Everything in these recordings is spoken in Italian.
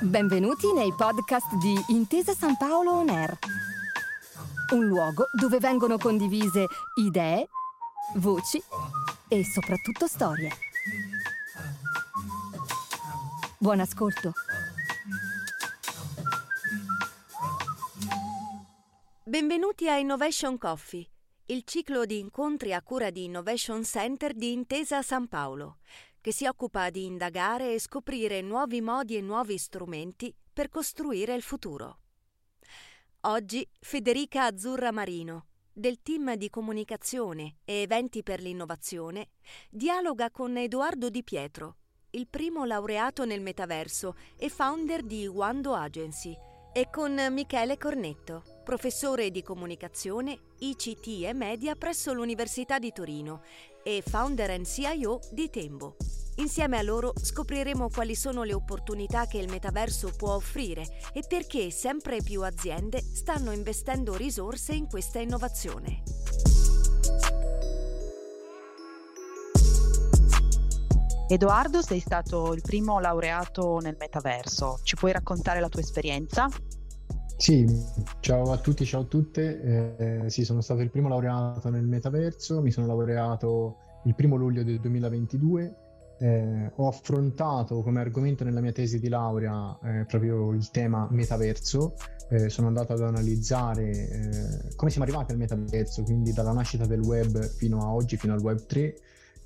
Benvenuti nei podcast di Intesa San Paolo On Air, un luogo dove vengono condivise idee, voci e soprattutto storie. Buon ascolto. Benvenuti a Innovation Coffee, il ciclo di incontri a cura di Innovation Center di Intesa San Paolo, che si occupa di indagare e scoprire nuovi modi e nuovi strumenti per costruire il futuro. Oggi Federica Azzurra Marino, del team di comunicazione e eventi per l'innovazione, dialoga con Edoardo Di Pietro, il primo laureato nel metaverso e founder di Wando Agency, e con Michele Cornetto, professore di comunicazione, ICT e media presso l'Università di Torino e founder and CIO di Tembo. Insieme a loro scopriremo quali sono le opportunità che il metaverso può offrire e perché sempre più aziende stanno investendo risorse in questa innovazione. Edoardo, sei stato il primo laureato nel metaverso. Ci puoi raccontare la tua esperienza? Sì, ciao a tutti, ciao a tutte. Eh, sì, sono stato il primo laureato nel metaverso, mi sono laureato il primo luglio del 2022. Eh, ho affrontato come argomento nella mia tesi di laurea eh, proprio il tema metaverso. Eh, sono andato ad analizzare eh, come siamo arrivati al metaverso, quindi dalla nascita del web fino a oggi, fino al web 3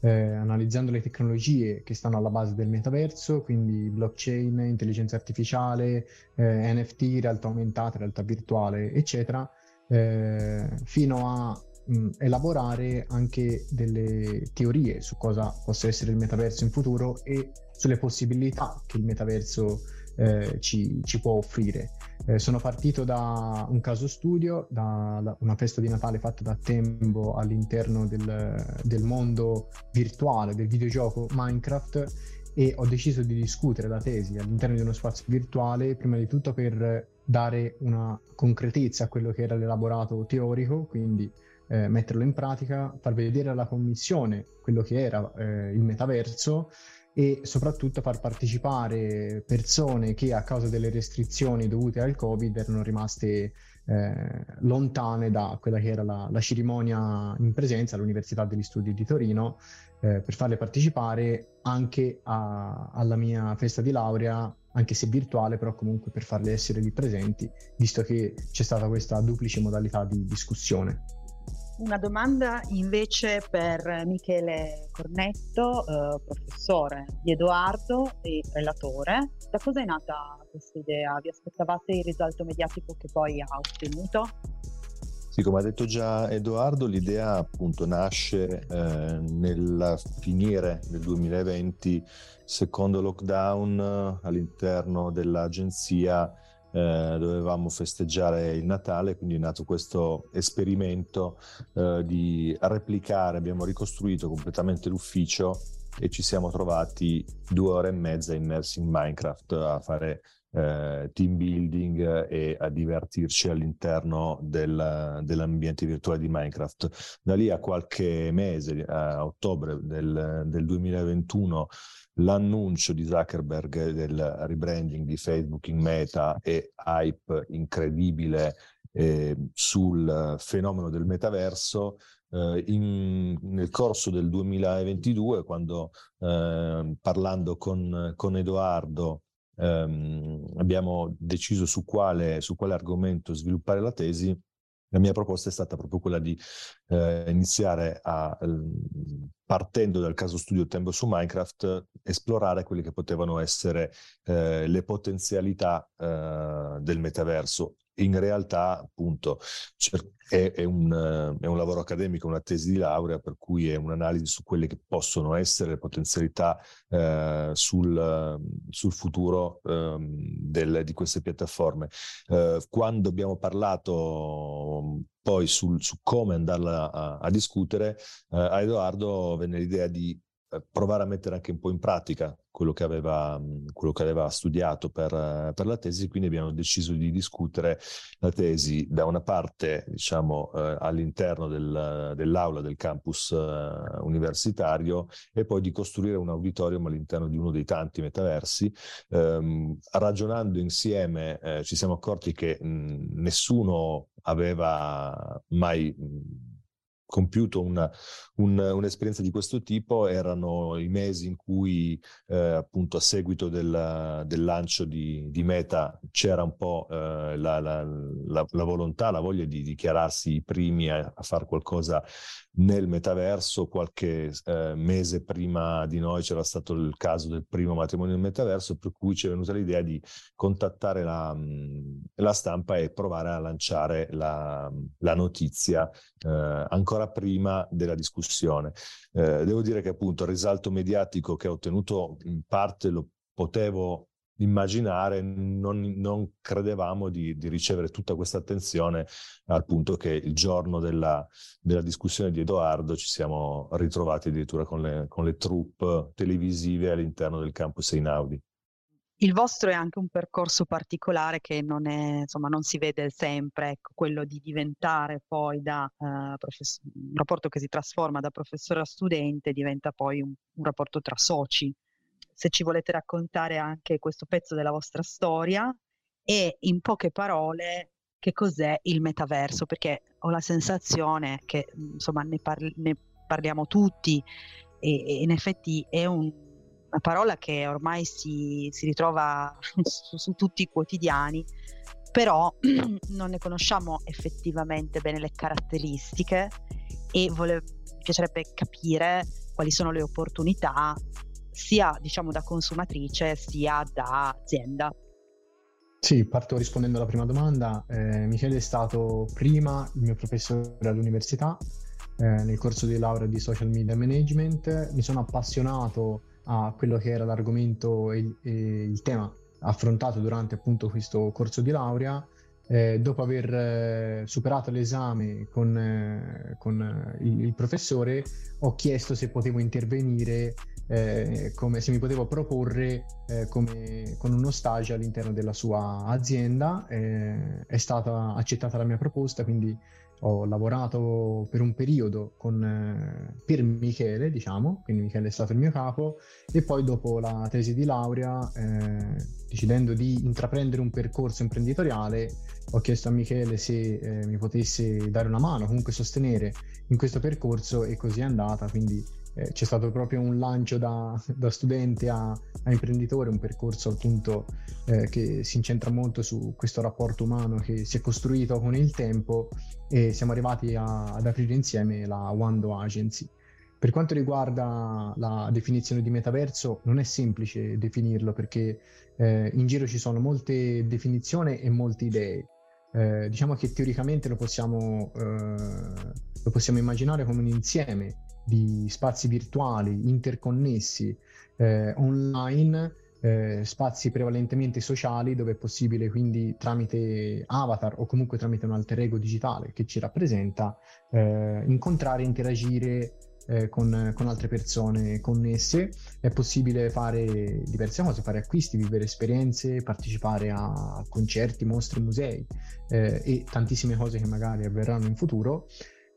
eh, analizzando le tecnologie che stanno alla base del metaverso, quindi blockchain, intelligenza artificiale, eh, NFT, realtà aumentata, realtà virtuale, eccetera, eh, fino a mh, elaborare anche delle teorie su cosa possa essere il metaverso in futuro e sulle possibilità che il metaverso eh, ci, ci, può offrire. Eh, sono partito da un caso studio, da, da, una festa di Natale fatta da Tembo all'interno del, del mondo virtuale del videogioco Minecraft e ho deciso di discutere la tesi all'interno di uno spazio virtuale, prima di tutto per dare una concretezza a quello che era l'elaborato teorico, quindi eh, metterlo in pratica, far vedere alla commissione quello che era eh, il metaverso e soprattutto far partecipare persone che a causa delle restrizioni dovute al Covid erano rimaste eh, lontane da quella che era la, la, cerimonia in presenza all'Università degli Studi di Torino eh, per farle partecipare anche a, alla mia festa di laurea, anche se virtuale, però comunque per farle essere lì presenti, visto che c'è stata questa duplice modalità di discussione. Una domanda invece per Michele Cornetto, eh, professore di Edoardo e relatore. Da cosa è nata questa idea? Vi aspettavate il risalto mediatico che poi ha ottenuto? Sì, come ha detto già Edoardo, l'idea appunto nasce eh, nel finire del 2020, secondo lockdown eh, all'interno dell'agenzia eh, dovevamo festeggiare il Natale, quindi è nato questo esperimento eh, di replicare, abbiamo ricostruito completamente l'ufficio e ci siamo trovati due ore e mezza immersi in Minecraft a fare eh, team building e a divertirci all'interno del, dell'ambiente virtuale di Minecraft. Da lì a qualche mese, a ottobre del, del 2021, l'annuncio di Zuckerberg del rebranding di Facebook in meta e hype incredibile eh, sul fenomeno del metaverso. Eh, in, nel corso del 2022, quando eh, parlando con, con Edoardo ehm, abbiamo deciso su quale, su quale argomento sviluppare la tesi, la mia proposta è stata proprio quella di eh, iniziare a, partendo dal caso studio Tempo su Minecraft, esplorare quelle che potevano essere eh, le potenzialità eh, del metaverso in realtà appunto è, è, un, è, un, lavoro accademico, una tesi di laurea, per cui è un'analisi su quelle che possono essere le potenzialità eh, sul, sul, futuro eh, del, di queste piattaforme. Eh, quando abbiamo parlato poi sul, su come andarla a, a discutere, eh, a Edoardo venne l'idea di provare a mettere anche un po' in pratica quello che aveva, quello che aveva studiato per, per, la tesi, quindi abbiamo deciso di discutere la tesi da una parte diciamo, eh, all'interno del, dell'aula del campus eh, universitario e poi di costruire un auditorium all'interno di uno dei tanti metaversi. Ehm, ragionando insieme eh, ci siamo accorti che mh, nessuno aveva mai... Mh, compiuto una, un, un'esperienza di questo tipo erano i mesi in cui eh, appunto a seguito del, del lancio di, di, Meta c'era un po' eh, la, la, la, la, volontà, la voglia di dichiararsi i primi a, a fare qualcosa nel metaverso. Qualche eh, mese prima di noi c'era stato il caso del primo matrimonio nel metaverso, per cui ci è venuta l'idea di contattare la, la stampa e provare a lanciare la, notizia eh, ancora prima della discussione. Eh, devo dire che appunto il risalto mediatico che ho ottenuto in parte lo potevo immaginare, non, non credevamo di, di, ricevere tutta questa attenzione al punto che il giorno della, della discussione di Edoardo ci siamo ritrovati addirittura con le, con le troupe televisive all'interno del campus Einaudi. Il vostro è anche un percorso particolare che non, è, insomma, non si vede sempre, ecco, quello di diventare poi da profess- un rapporto che si trasforma da professore a studente, diventa poi un, un rapporto tra soci. Se ci volete raccontare anche questo pezzo della vostra storia e in poche parole che cos'è il metaverso, perché ho la sensazione che insomma ne, parli- ne parliamo tutti e, e in effetti è un una parola che ormai si, si ritrova su, su, tutti i quotidiani, però non ne conosciamo effettivamente bene le caratteristiche e vole, piacerebbe capire quali sono le opportunità sia diciamo da consumatrice sia da azienda. Sì, parto rispondendo alla prima domanda. Eh, Michele è stato prima il mio professore all'università eh, nel corso di laurea di social media management. Mi sono appassionato a quello che era l'argomento e, e il tema affrontato durante appunto questo corso di laurea. Eh, dopo aver eh, superato l'esame con, eh, con il, il, professore, ho chiesto se potevo intervenire, eh, come, se mi potevo proporre eh, come, con uno stage all'interno della sua azienda. Eh, è stata accettata la mia proposta, quindi ho lavorato per un periodo con, eh, per Michele, diciamo, quindi Michele è stato il mio capo, e poi dopo la tesi di laurea, eh, decidendo di intraprendere un percorso imprenditoriale, ho chiesto a Michele se eh, mi potesse dare una mano, comunque sostenere in questo percorso e così è andata, quindi eh, c'è stato proprio un lancio da, da studente a, a, imprenditore, un percorso appunto eh, che si incentra molto su questo rapporto umano che si è costruito con il tempo e siamo arrivati a, ad aprire insieme la Wando Agency. Per quanto riguarda la definizione di metaverso, non è semplice definirlo perché eh, in giro ci sono molte definizioni e molte idee. Eh, diciamo che teoricamente lo possiamo, eh, lo possiamo immaginare come un insieme di spazi virtuali interconnessi eh, online, eh, spazi prevalentemente sociali dove è possibile quindi tramite avatar o comunque tramite un alter ego digitale che ci rappresenta eh, incontrare, interagire eh, con, con, altre persone connesse, è possibile fare diverse cose, fare acquisti, vivere esperienze, partecipare a concerti, mostre, musei eh, e tantissime cose che magari avverranno in futuro.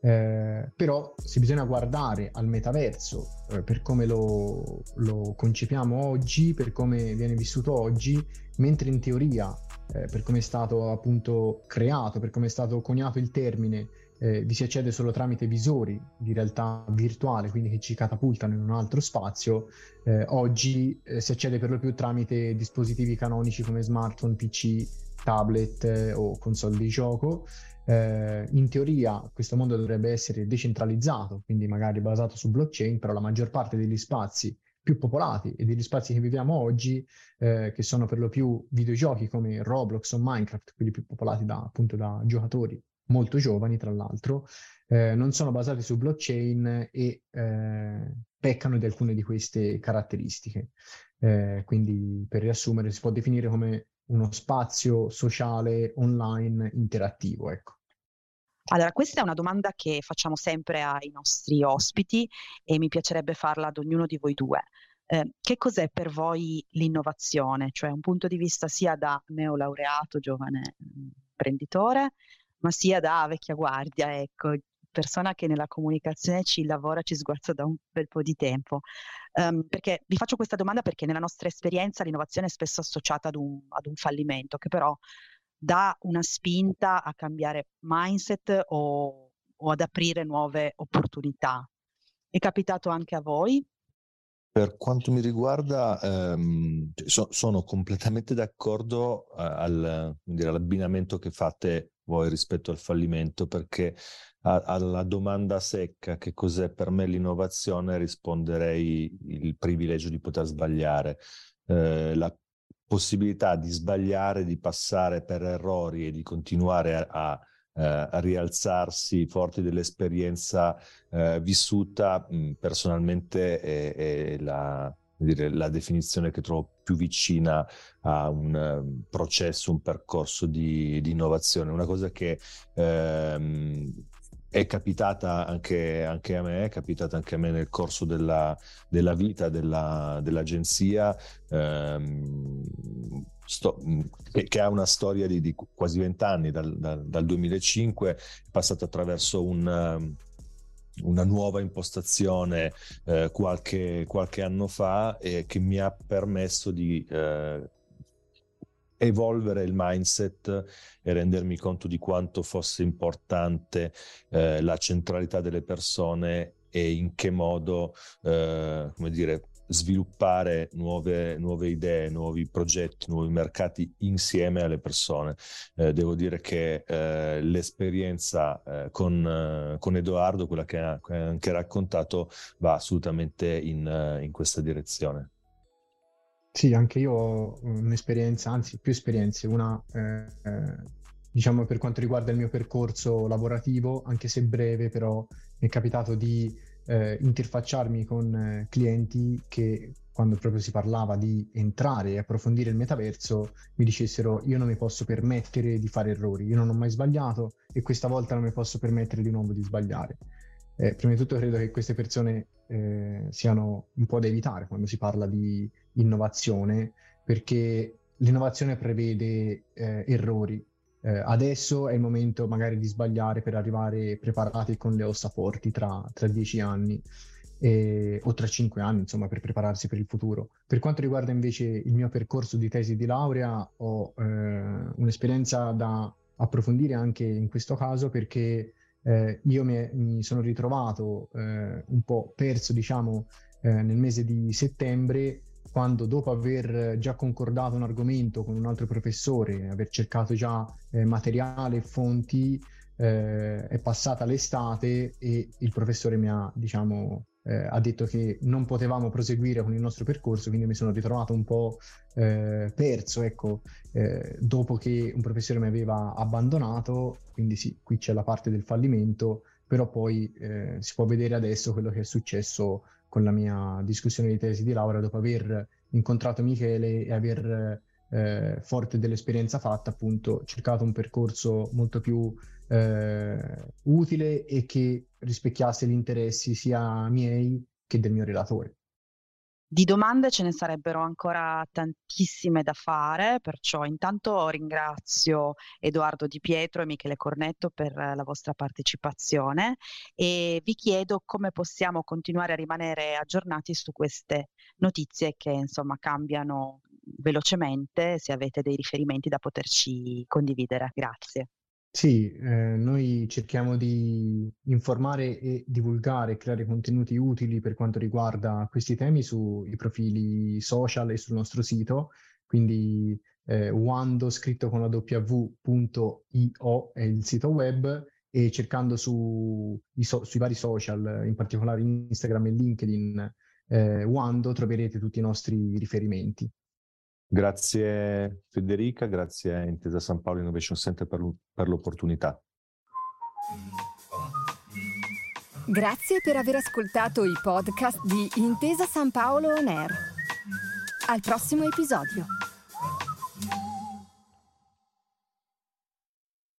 Eh, però se bisogna guardare al metaverso eh, per come lo, lo, concepiamo oggi, per come viene vissuto oggi, mentre in teoria, eh, per come è stato appunto creato, per come è stato coniato il termine, eh, vi si accede solo tramite visori di realtà virtuale, quindi che ci catapultano in un altro spazio, eh, oggi si accede per lo più tramite dispositivi canonici come smartphone, PC, tablet o console di gioco. Eh, in teoria questo mondo dovrebbe essere decentralizzato, quindi magari basato su blockchain, però la maggior parte degli spazi più popolati e degli spazi che viviamo oggi, eh, che sono per lo più videogiochi come Roblox o Minecraft, quelli più popolati da, appunto da giocatori molto giovani, tra l'altro, eh, non sono basati su blockchain e eh, peccano di alcune di queste caratteristiche. Eh, quindi, per riassumere, si può definire come uno spazio sociale online interattivo, ecco. Allora, questa è una domanda che facciamo sempre ai nostri ospiti e mi piacerebbe farla ad ognuno di voi due. Eh, che cos'è per voi l'innovazione? Cioè un punto di vista sia da neolaureato, giovane imprenditore, ma sia da vecchia guardia, ecco, persona che nella comunicazione ci lavora, ci sguazza da un bel po' di tempo. Um, perché vi faccio questa domanda perché nella nostra esperienza l'innovazione è spesso associata ad un, ad un fallimento, che però dà una spinta a cambiare mindset o, o ad aprire nuove opportunità. È capitato anche a voi? Per quanto mi riguarda, ehm, so, sono completamente d'accordo eh, al, dire, all'abbinamento che fate voi rispetto al fallimento, perché a, alla domanda secca che cos'è per me l'innovazione risponderei il privilegio di poter sbagliare. Eh, la possibilità di sbagliare, di passare per errori e di continuare a, a, eh, rialzarsi forti dell'esperienza eh, vissuta, mh, personalmente è, è la, dire, la, definizione che trovo più vicina a un um, processo, un percorso di, di, innovazione, una cosa che ehm, è capitata anche, anche, a me, è capitata anche a me nel corso della, della vita della, dell'agenzia, ehm, sto, che, che, ha una storia di, di quasi vent'anni, dal, dal, dal, 2005, è passata attraverso un, una nuova impostazione eh, qualche, qualche, anno fa e che mi ha permesso di eh, evolvere il mindset e rendermi conto di quanto fosse importante eh, la centralità delle persone e in che modo, eh, come dire, sviluppare nuove, nuove, idee, nuovi progetti, nuovi mercati insieme alle persone. Eh, devo dire che eh, l'esperienza eh, con, eh, con, Edoardo, quella che ha anche raccontato, va assolutamente in, in questa direzione. Sì, anche io ho un'esperienza, anzi più esperienze, una eh, eh, diciamo per quanto riguarda il mio percorso lavorativo, anche se breve, però mi è capitato di eh, interfacciarmi con eh, clienti che quando proprio si parlava di entrare e approfondire il metaverso mi dicessero io non mi posso permettere di fare errori, io non ho mai sbagliato e questa volta non mi posso permettere di nuovo di sbagliare. Eh, prima di tutto credo che queste persone eh, siano un po' da evitare quando si parla di innovazione, perché l'innovazione prevede eh, errori. Eh, adesso è il momento magari di sbagliare per arrivare preparati con le ossa forti tra, tra dieci anni eh, o tra cinque anni, insomma, per prepararsi per il futuro. Per quanto riguarda invece il mio percorso di tesi di laurea, ho eh, un'esperienza da approfondire anche in questo caso perché eh, io mi, mi, sono ritrovato eh, un po' perso, diciamo, eh, nel mese di settembre, quando dopo aver già concordato un argomento con un altro professore, aver cercato già eh, materiale e fonti, eh, è passata l'estate e il professore mi ha, diciamo, eh, ha detto che non potevamo proseguire con il nostro percorso, quindi mi sono ritrovato un po' eh, perso, ecco, eh, dopo che un professore mi aveva abbandonato, quindi sì, qui c'è la parte del fallimento, però poi eh, si può vedere adesso quello che è successo con la mia discussione di tesi di laurea dopo aver incontrato Michele e aver eh, forte dell'esperienza fatta, appunto, cercato un percorso molto più eh, utile e che rispecchiasse gli interessi sia miei che del mio relatore. Di domande ce ne sarebbero ancora tantissime da fare, perciò intanto ringrazio Edoardo Di Pietro e Michele Cornetto per la vostra partecipazione e vi chiedo come possiamo continuare a rimanere aggiornati su queste notizie che insomma cambiano velocemente, se avete dei riferimenti da poterci condividere. Grazie. Sì, eh, noi cerchiamo di informare e divulgare, creare contenuti utili per quanto riguarda questi temi sui profili social e sul nostro sito, quindi eh, wando scritto con la w.io è il sito web e cercando su, so, sui vari social, in particolare Instagram e LinkedIn, eh, Wando troverete tutti i nostri riferimenti. Grazie Federica, grazie a Intesa San Paolo Innovation Center per, l'opportunità. Grazie per aver ascoltato i podcast di Intesa San Paolo On Air. Al prossimo episodio.